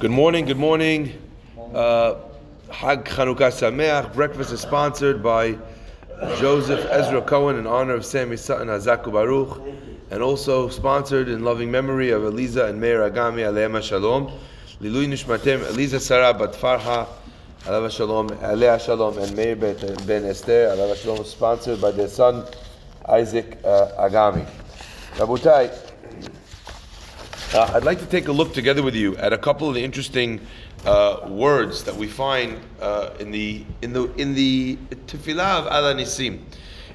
Good morning, good morning. Uh, Hag Chanukah Sameach. Breakfast is sponsored by Joseph Ezra Cohen in honor of Sammy Sutton Hazaku Baruch, and also sponsored in loving memory of Eliza and Meir Agami Aleima Shalom. Lilui Nishmatem Eliza Sarah Bat Farha Alava Shalom Alea Shalom and Meir Ben Esther Alava Shalom sponsored by their son Isaac uh, Agami. Rabutai. Uh, I'd like to take a look together with you at a couple of the interesting uh, words that we find uh, in the in the in the Tefillah of Ala Nisim.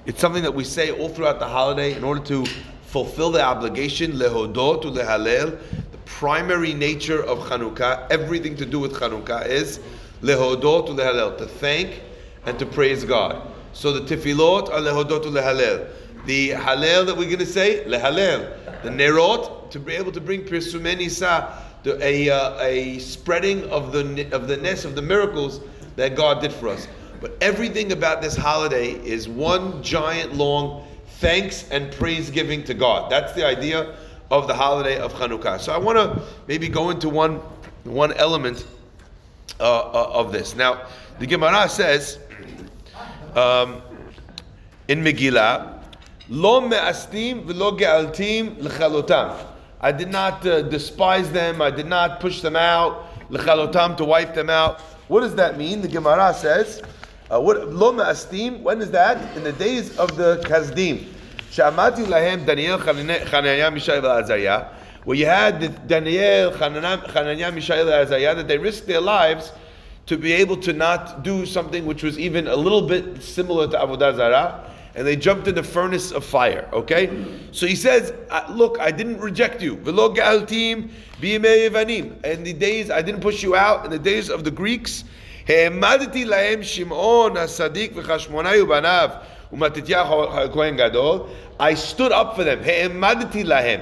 It's something that we say all throughout the holiday in order to fulfill the obligation lehodot to lehalel. The primary nature of Chanukah, everything to do with Chanukah, is lehodot to lehalel, to thank and to praise God. So the tefillot are lehodot to lehalel. The halel that we're going to say lehalel. The nerot to be able to bring Pirsumei Nisa, a, uh, a spreading of the of the ness of the miracles that God did for us. But everything about this holiday is one giant long thanks and praise giving to God. That's the idea of the holiday of Hanukkah. So I want to maybe go into one one element uh, uh, of this. Now, the Gemara says um, in Megillah, "Lo me'astim v'lo ge'altim l'chalotam." I did not uh, despise them. I did not push them out. L'chalotam to wipe them out. What does that mean? The Gemara says, uh, "What lo astim? When is that? In the days of the Kazdim. Sha'amati lahem Daniel Chananya Mishael Azariah, where you had the Daniel Chananya Mishael Azariah that they risked their lives to be able to not do something which was even a little bit similar to Avodah Zarah and they jumped in the furnace of fire. Okay, so he says, uh, "Look, I didn't reject you. V'lo galtim b'yimei In the days I didn't push you out. In the days of the Greeks, העמדתי להם שמעון הצדיק וחשמונאי ובניו ומתתיהו הכהן גדול. I stood up for them. העמדתי להם.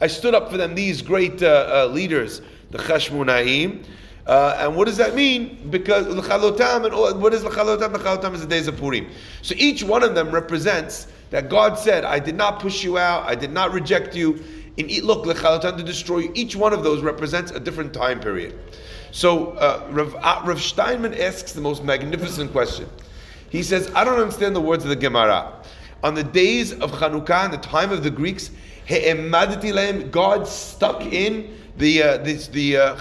I stood up for them. These great uh, uh, leaders, the Chashmonaim. Uh, and what does that mean? Because l'chalotam and what is l'chalotam? L'chalotam is the days of Purim. So each one of them represents that God said, "I did not push you out. I did not reject you." In look, l'chalotam to destroy you. Each one of those represents a different time period. So uh, Rav, uh, Rav Steinman asks the most magnificent question. He says, "I don't understand the words of the Gemara." On the days of Chanukah, in the time of the Greeks, God stuck in the uh, this, the uh,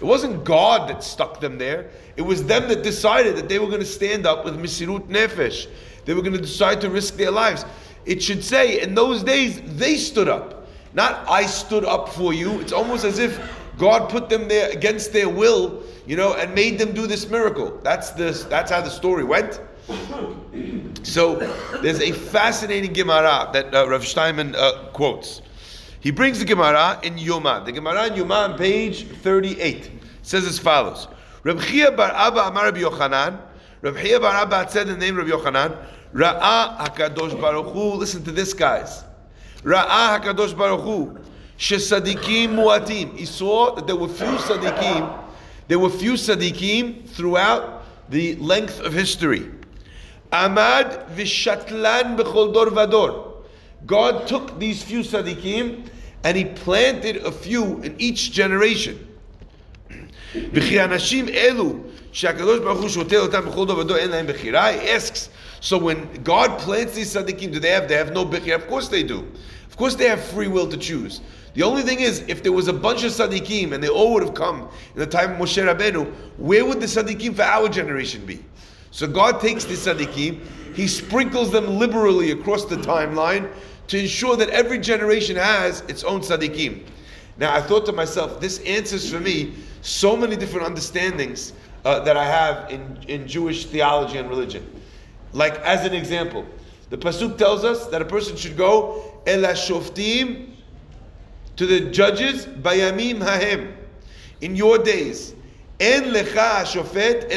it wasn't God that stuck them there. It was them that decided that they were going to stand up with Misirut Nefesh. They were going to decide to risk their lives. It should say, in those days, they stood up. Not I stood up for you. It's almost as if God put them there against their will, you know, and made them do this miracle. That's this. That's how the story went. So there's a fascinating Gemara that uh, Rav Steinman uh, quotes. He brings the Gemara in Yoma. The Gemara in Yoma on page 38 says as follows. Reb Chiya bar Abba Amar Rabbi Yochanan. Reb Chiya bar Abba said the name Rabbi Yochanan. Ra'a HaKadosh Baruch Hu. Listen to this, guys. Ra'a HaKadosh Baruch Hu. Shesadikim muatim. He saw that there were few sadikim. There were few sadikim throughout the length of history. Amad vishatlan b'chol dor vador. God took these few sadikim and he planted a few in each generation. He asks, so when God plants these tzaddikim, do they have, they have no bechira? Of course they do. Of course they have free will to choose. The only thing is, if there was a bunch of tzaddikim and they all would have come in the time of Moshe Rabbeinu, where would the tzaddikim for our generation be? So God takes the tzaddikim, He sprinkles them liberally across the timeline, to ensure that every generation has its own tzaddikim. Now, I thought to myself, this answers for me so many different understandings uh, that I have in, in Jewish theology and religion. Like, as an example, the Pasuk tells us that a person should go el shoftim to the judges bayamim hahem in your days. En lecha shofet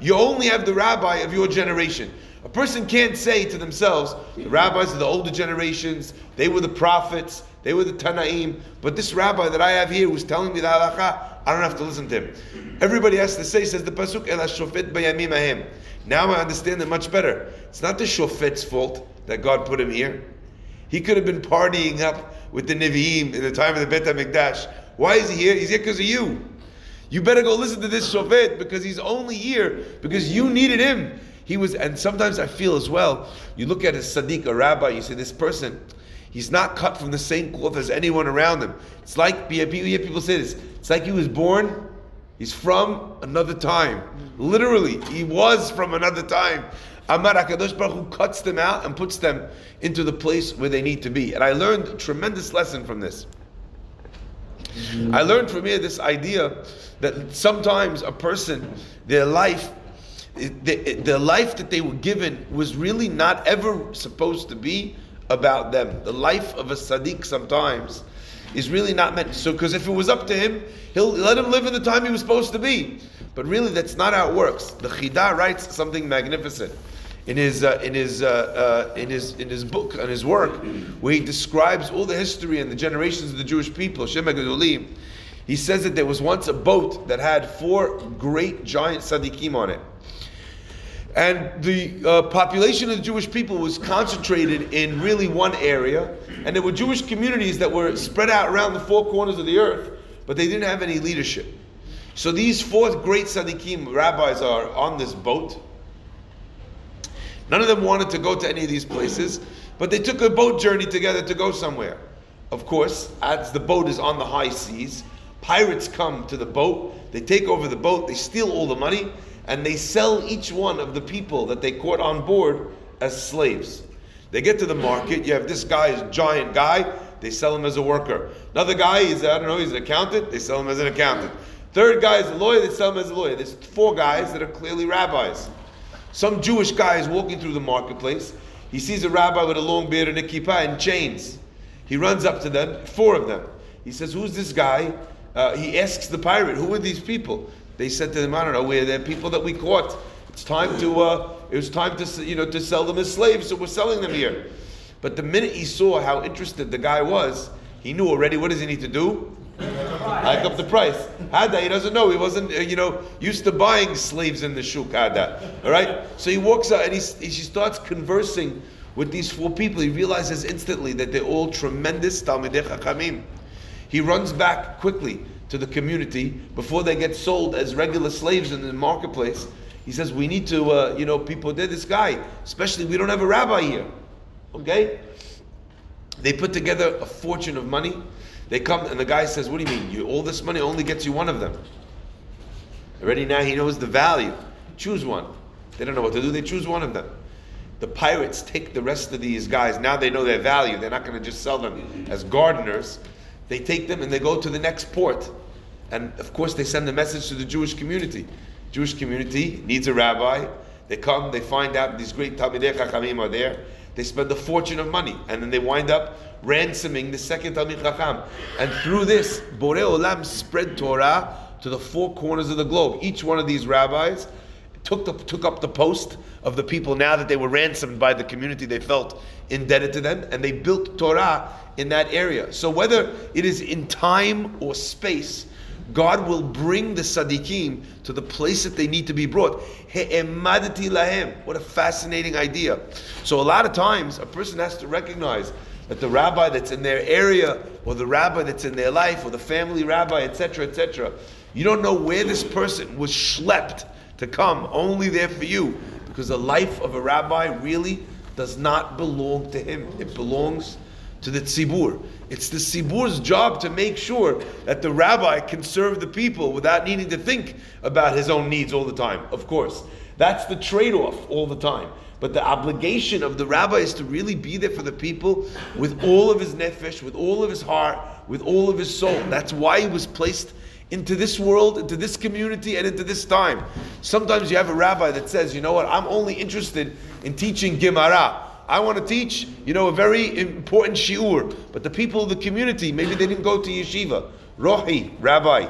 You only have the rabbi of your generation. A person can't say to themselves, the rabbis of the older generations, they were the prophets, they were the Tanaim, but this rabbi that I have here who's telling me the halacha, I don't have to listen to him. Everybody has to say, says the Pasuk, El Shofet Bayamim. Now I understand it much better. It's not the Shofet's fault that God put him here. He could have been partying up with the Nevi'im in the time of the Bet HaMikdash Why is he here? He's here because of you. You better go listen to this shofet because he's only here because you needed him. He was, and sometimes I feel as well. You look at a sadiq, a rabbi, you say this person, he's not cut from the same cloth as anyone around him. It's like you hear people say this. It's like he was born. He's from another time. Literally, he was from another time. Amar Hakadosh Baruch Hu cuts them out and puts them into the place where they need to be. And I learned a tremendous lesson from this. I learned from here this idea that sometimes a person, their life, the, the life that they were given was really not ever supposed to be about them. The life of a Sadiq sometimes is really not meant. So, because if it was up to him, he'll let him live in the time he was supposed to be. But really, that's not how it works. The Chida writes something magnificent in his uh, in his uh, uh, in his in his book and his work, where he describes all the history and the generations of the Jewish people. Shema He says that there was once a boat that had four great giant tzaddikim on it. And the uh, population of the Jewish people was concentrated in really one area, and there were Jewish communities that were spread out around the four corners of the earth, but they didn't have any leadership. So these four great tzaddikim rabbis are on this boat, None of them wanted to go to any of these places, but they took a boat journey together to go somewhere. Of course, as the boat is on the high seas, pirates come to the boat, they take over the boat, they steal all the money, and they sell each one of the people that they caught on board as slaves. They get to the market, you have this guy, is a giant guy, they sell him as a worker. Another guy, he's, I don't know, he's an accountant, they sell him as an accountant. Third guy is a lawyer, they sell him as a lawyer. There's four guys that are clearly rabbis. Some Jewish guy is walking through the marketplace. He sees a rabbi with a long beard and a kippah and chains. He runs up to them, four of them. He says, Who's this guy? Uh, he asks the pirate, Who are these people? They said to him, I don't know, we're the people that we caught. It's time to, uh, it was time to, you know, to sell them as slaves, so we're selling them here. But the minute he saw how interested the guy was, he knew already what does he need to do? hike up the price. Hada, he doesn't know. He wasn't, uh, you know, used to buying slaves in the shuk. Hada, all right. So he walks out and he, he starts conversing with these four people. He realizes instantly that they're all tremendous talmidei chachamim. He runs back quickly to the community before they get sold as regular slaves in the marketplace. He says, "We need to, uh, you know, people. They're this guy. Especially, we don't have a rabbi here. Okay." They put together a fortune of money. They come and the guy says, "What do you mean? You, all this money only gets you one of them." Already now he knows the value. Choose one. They don't know what to do. They choose one of them. The pirates take the rest of these guys. Now they know their value. They're not going to just sell them as gardeners. They take them and they go to the next port. And of course, they send a message to the Jewish community. Jewish community needs a rabbi. They come, they find out these great Talmidei Chachamim are there. They spend a fortune of money, and then they wind up ransoming the second Talmid Chacham. And through this, Borei Olam spread Torah to the four corners of the globe. Each one of these rabbis took, the, took up the post of the people now that they were ransomed by the community they felt indebted to them, and they built Torah in that area. So whether it is in time or space, God will bring the Sadiqim to the place that they need to be brought. What a fascinating idea. So a lot of times a person has to recognize that the rabbi that's in their area, or the rabbi that's in their life, or the family rabbi, etc., etc., you don't know where this person was schlepped to come, only there for you, because the life of a rabbi really does not belong to him. It belongs to the tzibur. It's the tzibur's job to make sure that the rabbi can serve the people without needing to think about his own needs all the time. Of course, that's the trade-off all the time. But the obligation of the rabbi is to really be there for the people with all of his nefesh, with all of his heart, with all of his soul. That's why he was placed into this world, into this community, and into this time. Sometimes you have a rabbi that says, you know what, I'm only interested in teaching Gemara. I want to teach, you know, a very important shiur. But the people of the community, maybe they didn't go to yeshiva. Rohi, rabbi,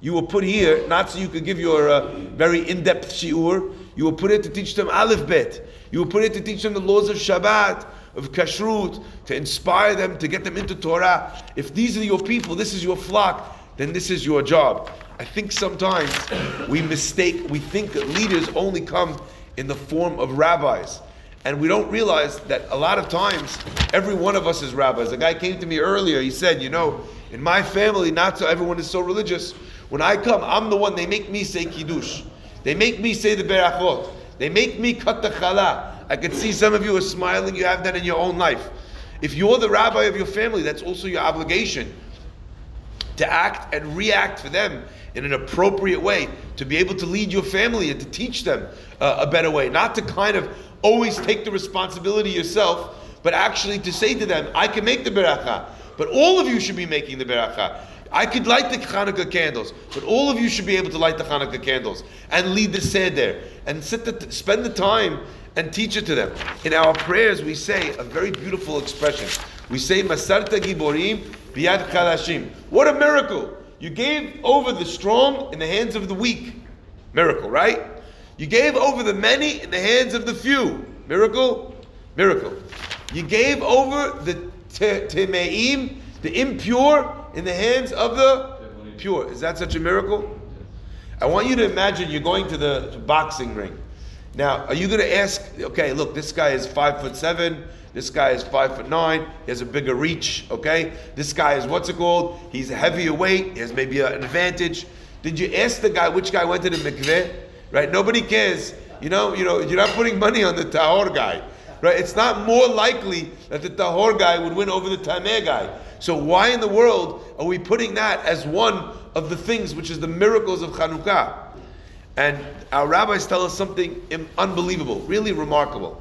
you were put here not so you could give your uh, very in-depth shiur. You were put here to teach them aleph bet. You will put it to teach them the laws of Shabbat, of Kashrut, to inspire them, to get them into Torah. If these are your people, this is your flock, then this is your job. I think sometimes we mistake, we think that leaders only come in the form of rabbis. And we don't realize that a lot of times, every one of us is rabbis. A guy came to me earlier, he said, You know, in my family, not so everyone is so religious. When I come, I'm the one, they make me say Kiddush. They make me say the Berachot. They make me cut the challah. I could see some of you are smiling, you have that in your own life. If you're the rabbi of your family, that's also your obligation to act and react for them in an appropriate way, to be able to lead your family and to teach them uh, a better way, not to kind of always take the responsibility yourself, but actually to say to them, I can make the beracha, but all of you should be making the beracha. I could light the Hanukkah candles, but all of you should be able to light the Hanukkah candles and lead the seder and the, spend the time and teach it to them. In our prayers, we say a very beautiful expression. We say, Masarta Giborim Biyad Chalashim. What a miracle! You gave over the strong in the hands of the weak. Miracle, right? You gave over the many in the hands of the few. Miracle? Miracle. You gave over the temeim, the impure, in the hands of the pure. Is that such a miracle? I want you to imagine you're going to the boxing ring. Now, are you going to ask, okay, look, this guy is five foot seven, this guy is five foot nine, he has a bigger reach, okay? This guy is what's it called? He's a heavier weight, he has maybe an advantage. Did you ask the guy which guy went to the mikveh? Right? Nobody cares. You know, you know, you're not putting money on the tahor guy, right? It's not more likely that the tahor guy would win over the tameh guy. So why in the world are we putting that as one of the things which is the miracles of Chanukah? And our rabbis tell us something unbelievable, really remarkable.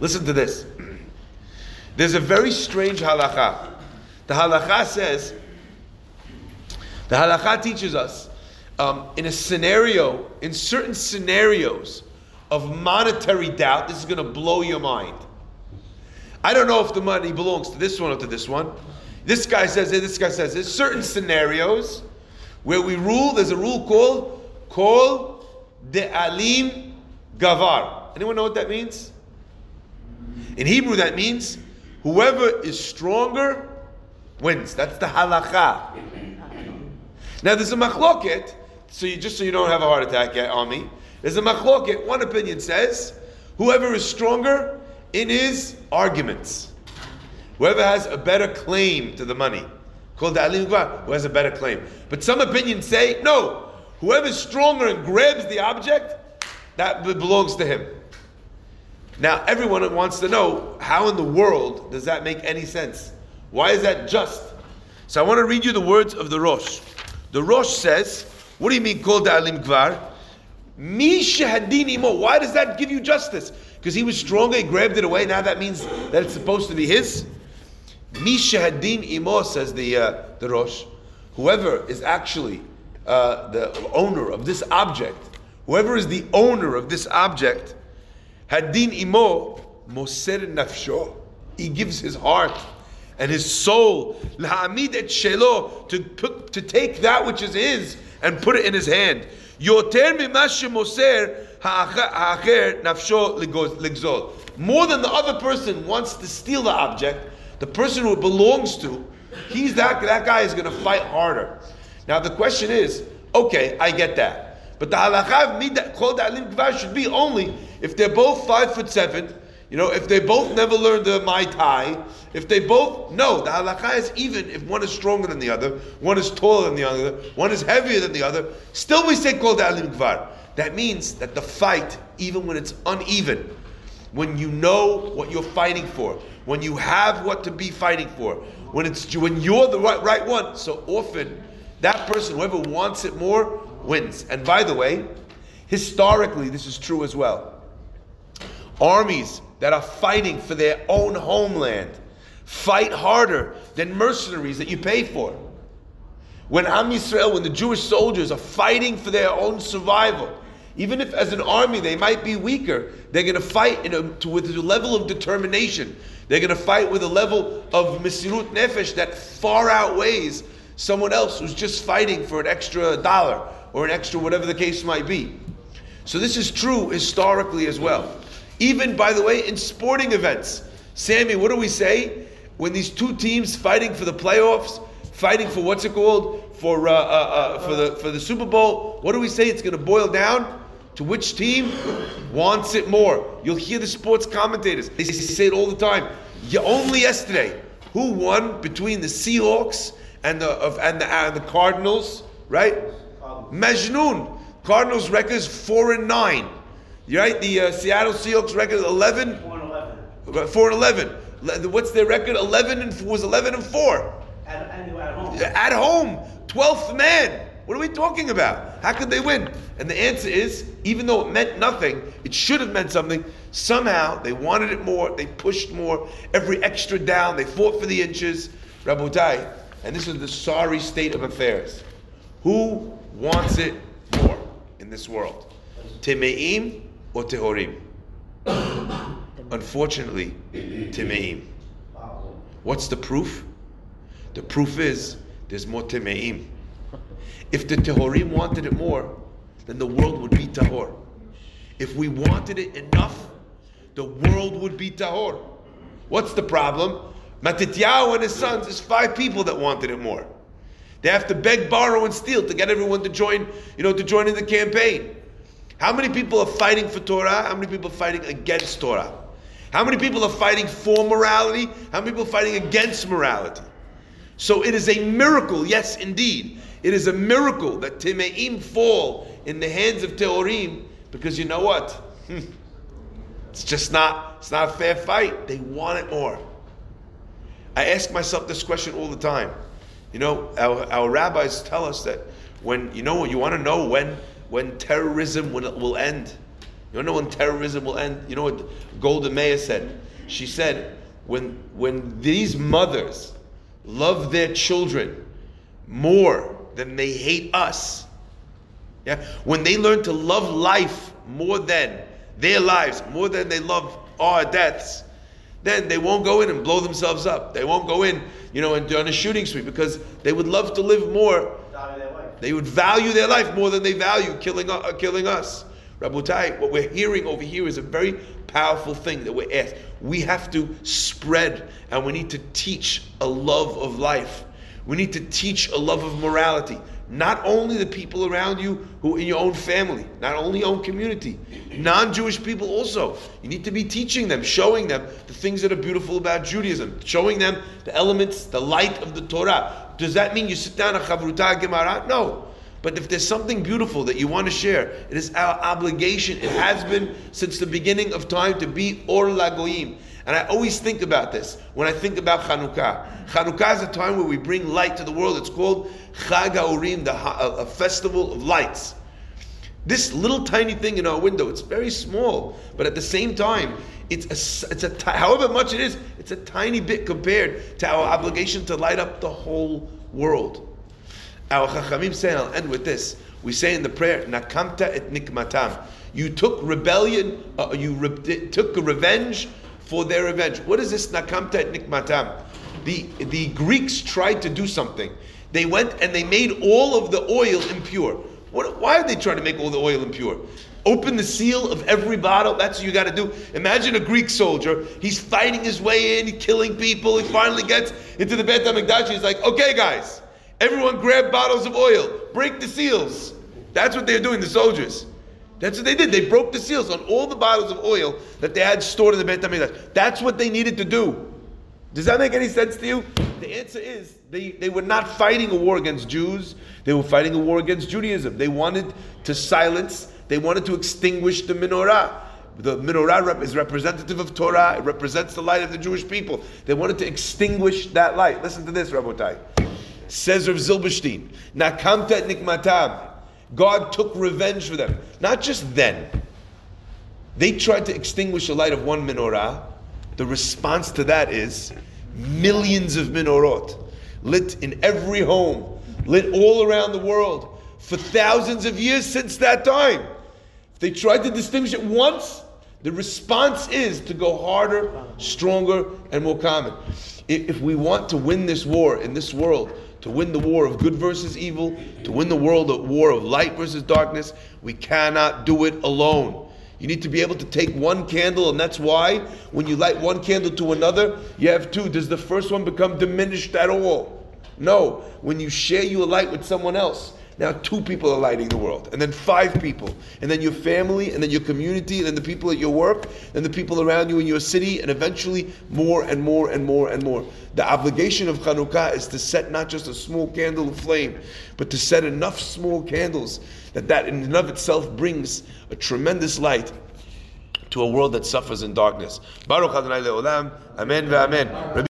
Listen to this. There's a very strange halacha. The halacha says, the halacha teaches us um, in a scenario, in certain scenarios of monetary doubt, this is going to blow your mind. I don't know if the money belongs to this one or to this one. This guy says it, this guy says it. Certain scenarios where we rule, there's a rule called Kol de Alim Gavar. Anyone know what that means? In Hebrew, that means whoever is stronger wins. That's the halacha. Now, there's a machloket so you just so you don't have a heart attack on me. There's a machloket. One opinion says, whoever is stronger in his arguments, whoever has a better claim to the money, Kol de Alim who has a better claim. But some opinions say, no, whoever is stronger and grabs the object, that belongs to him. Now, everyone wants to know how in the world does that make any sense? Why is that just? So I want to read you the words of the Rosh. The Rosh says, what do you mean Kol de Alim kvar? Mi shehadin imo. Why does that give you justice? Because he was stronger, he grabbed it away. Now that means that it's supposed to be his. Mi shehadin imo says the uh, the Rosh. Whoever is actually uh, the owner of this object, whoever is the owner of this object, hadin imo moser nafsho. He gives his heart and his soul, lahamid et shelo, to to take that which is his and put it in his hand. Yoter moser nafsho. More than the other person wants to steal the object, the person who it belongs to, he's that, that guy is going to fight harder. Now the question is, okay, I get that. But the called alim kvar should be only if they're both five foot seven, you know, if they both never learned the Muay Thai, if they both know the halakha is even if one is stronger than the other, one is taller than the other, one is heavier than the other, still we say called alim kvar. That means that the fight, even when it's uneven, when you know what you're fighting for, when you have what to be fighting for, when it's when you're the right, right one, so often that person, whoever wants it more, wins. And by the way, historically, this is true as well. Armies that are fighting for their own homeland fight harder than mercenaries that you pay for. When Am Yisrael, when the Jewish soldiers are fighting for their own survival, even if as an army they might be weaker, they're going to fight a, to, with a level of determination. They're going to fight with a level of misirut nefesh that far outweighs someone else who's just fighting for an extra dollar or an extra whatever the case might be. So this is true historically as well. Even, by the way, in sporting events. Sammy, what do we say? When these two teams fighting for the playoffs, fighting for what's it called? For, uh, uh, uh, for, the, for the Super Bowl, what do we say? It's going to boil down to which team wants it more. You'll hear the sports commentators. They say it all the time. You, only yesterday, who won between the Seahawks and the, of, and the, and the Cardinals, right? Cardinals. Majnoon. Cardinals 4 and 9. You're right, the uh, Seattle Seahawks record is 11? 4 and 11. 4-11. What's their record? 11 and was 11 and 4. At, at home. At home. 12th man. What are we talking about? How could they win? And the answer is, even though it meant nothing, it should have meant something. Somehow they wanted it more, they pushed more, every extra down, they fought for the inches. Rabotai, and this is the sorry state of affairs. Who wants it more in this world? Temeim or Tehorim? Unfortunately, Timeim. Wow. What's the proof? The proof is there's more Timeim. If the Tehorim wanted it more, then the world would be Tahor. If we wanted it enough, the world would be Tahor. What's the problem? Matityahu and his sons is five people that wanted it more. They have to beg, borrow, and steal to get everyone to join, you know, to join in the campaign. How many people are fighting for Torah? How many people are fighting against Torah? How many people are fighting for morality? How many people are fighting against morality? So it is a miracle, yes, indeed. It is a miracle that Timeim fall in the hands of Tehorim because you know what? Hmm. It's just not, it's not a fair fight. They want it more. I ask myself this question all the time. You know, our, our rabbis tell us that when, you know, what you want to know when, when terrorism will, end. You know when terrorism will end? You know what Golda Meir said? She said, when, when these mothers love their children more than they hate us, yeah, when they learn to love life more than their lives, more than they love our deaths, then they won't go in and blow themselves up. They won't go in, you know, and on a shooting spree because they would love to live more. They would value their life more than they value killing, uh, killing us. Rabotai, what we're hearing over here is a very powerful thing that we're asked. We have to spread and we need to teach a love of life. We need to teach a love of morality. Not only the people around you who in your own family, not only your own community, non-Jewish people also. You need to be teaching them, showing them the things that are beautiful about Judaism, showing them the elements, the light of the Torah. Does that mean you sit down a chavruta gemara? No. But if there's something beautiful that you want to share, it is our obligation. It has been since the beginning of time to be Or Lagoim. And I always think about this when I think about Chanukah. Chanukah is a time where we bring light to the world. It's called Chag HaUrim, the a, festival of lights. This little tiny thing in our window, it's very small, but at the same time, it's a, it's a however much it is, it's a tiny bit compared to our obligation to light up the whole world. Our Chachamim say, and I'll end with this. We say in the prayer, Nakamta et nikmatam. You took rebellion, uh, you re- took revenge for their revenge. What is this Nakamta et nikmatam? The, the Greeks tried to do something. They went and they made all of the oil impure. What, why are they trying to make all the oil impure? Open the seal of every bottle. That's what you got to do. Imagine a Greek soldier. He's fighting his way in, killing people. He finally gets into the Beit HaMikdash. He's like, okay, guys, everyone grab bottles of oil, break the seals. That's what they're doing, the soldiers. That's what they did. They broke the seals on all the bottles of oil that they had stored in the Beit HaMikdash. That's what they needed to do. Does that make any sense to you? The answer is they, they were not fighting a war against Jews. They were fighting a war against Judaism. They wanted to silence, they wanted to extinguish the menorah. The menorah is representative of Torah. It represents the light of the Jewish people. They wanted to extinguish that light. Listen to this, Rabotai. Says Rav Zilberstein, Nakamta nikmatam. God took revenge for them. Not just then. They tried to extinguish the light of one menorah. The response to that is millions of menorot lit in every home, lit all around the world for thousands of years since that time. If they tried to distinguish it once, the response is to go harder, stronger, and more common. If we want to win this war in this world, to win the war of good versus evil, to win the world of war of light versus darkness, we cannot do it alone. You need to be able to take one candle, and that's why when you light one candle to another, you have two. Does the first one become diminished at all? No. When you share your light with someone else, Now two people are lighting the world, and then five people, and then your family, and then your community, and then the people at your work, and the people around you in your city, and eventually more and more and more and more. The obligation of Chanukah is to set not just a small candle of flame, but to set enough small candles that that in and of itself brings a tremendous light to a world that suffers in darkness. Baruch Adonai Le'olam. Amen. Rabbi